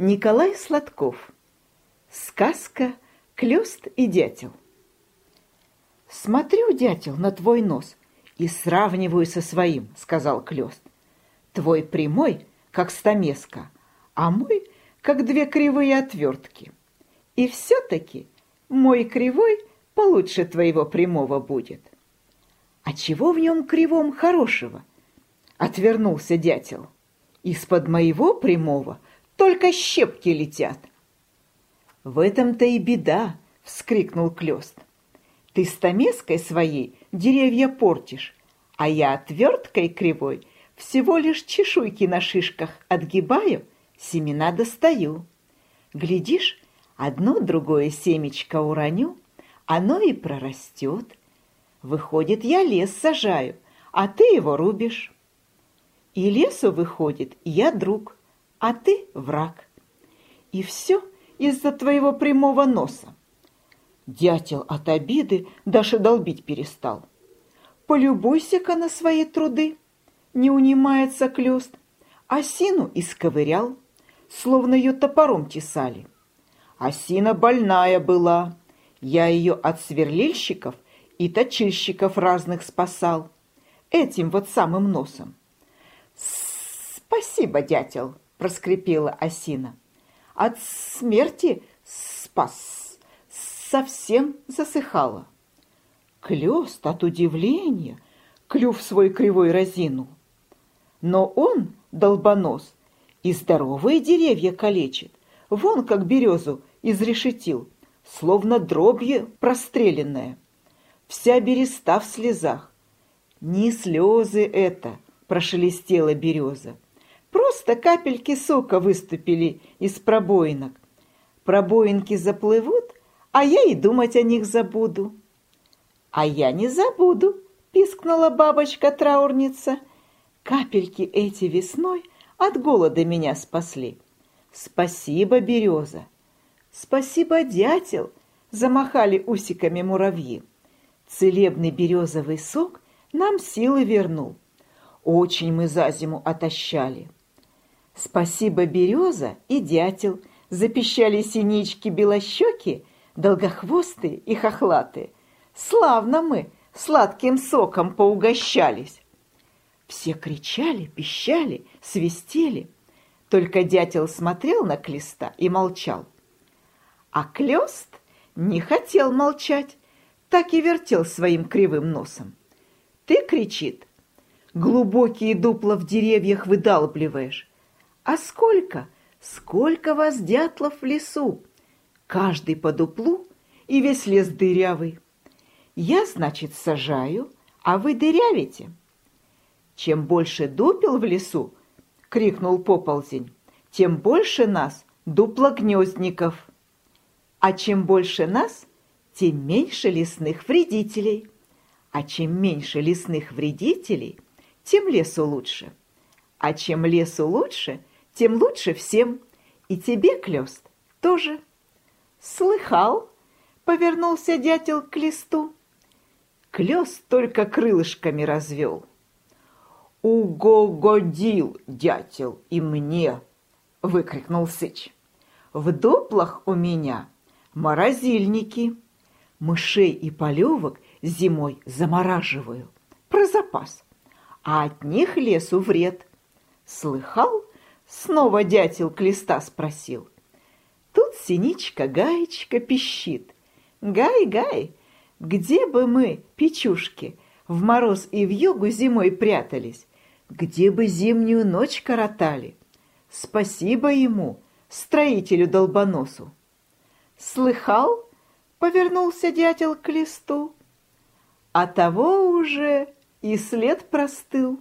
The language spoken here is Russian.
Николай Сладков. Сказка «Клёст и дятел». «Смотрю, дятел, на твой нос и сравниваю со своим», — сказал Клёст. «Твой прямой, как стамеска, а мой, как две кривые отвертки. И все-таки мой кривой получше твоего прямого будет». «А чего в нем кривом хорошего?» — отвернулся дятел. «Из-под моего прямого только щепки летят. В этом-то и беда, вскрикнул Клёст. Ты стамеской своей деревья портишь, а я отверткой кривой всего лишь чешуйки на шишках отгибаю, семена достаю. Глядишь, одно другое семечко уроню, оно и прорастет. Выходит, я лес сажаю, а ты его рубишь. И лесу выходит, я друг, а ты враг. И все из-за твоего прямого носа. Дятел от обиды даже долбить перестал. Полюбуйся-ка на свои труды, не унимается клёст. Осину исковырял, словно ее топором тесали. Осина больная была, я ее от сверлильщиков и точильщиков разных спасал, этим вот самым носом. Спасибо, дятел, проскрипела осина. От смерти спас, совсем засыхала. Клёст от удивления клюв свой кривой разинул. Но он, долбонос, и здоровые деревья калечит, вон как березу изрешетил, словно дробью простреленная. Вся береста в слезах. Не слезы это, прошелестела береза. Просто капельки сока выступили из пробоинок. Пробоинки заплывут, а я и думать о них забуду. А я не забуду, пискнула бабочка-траурница. Капельки эти весной от голода меня спасли. Спасибо, береза. Спасибо, дятел, замахали усиками муравьи. Целебный березовый сок нам силы вернул. Очень мы за зиму отощали. Спасибо, береза и дятел, запищали синички белощеки, долгохвостые и хохлатые. Славно мы сладким соком поугощались. Все кричали, пищали, свистели. Только дятел смотрел на Клеста и молчал. А Клёст не хотел молчать, так и вертел своим кривым носом. «Ты, — кричит, — глубокие дупла в деревьях выдалбливаешь, а сколько, сколько вас дятлов в лесу? Каждый по дуплу и весь лес дырявый. Я, значит, сажаю, а вы дырявите. Чем больше дупел в лесу, крикнул поползень, тем больше нас дуплогнездников. А чем больше нас, тем меньше лесных вредителей. А чем меньше лесных вредителей, тем лесу лучше. А чем лесу лучше, тем лучше всем. И тебе, Клёст, тоже. Слыхал? Повернулся дятел к листу. Клёст только крылышками развел. «Угогодил, дятел, и мне!» — выкрикнул Сыч. «В дуплах у меня морозильники. Мышей и полевок зимой замораживаю. Про запас. А от них лесу вред. Слыхал, Снова дятел Клеста спросил. Тут синичка-гаечка пищит. Гай-гай, где бы мы, печушки, в мороз и в югу зимой прятались, где бы зимнюю ночь коротали? Спасибо ему, строителю-долбоносу. Слыхал? Повернулся дятел к листу. А того уже и след простыл.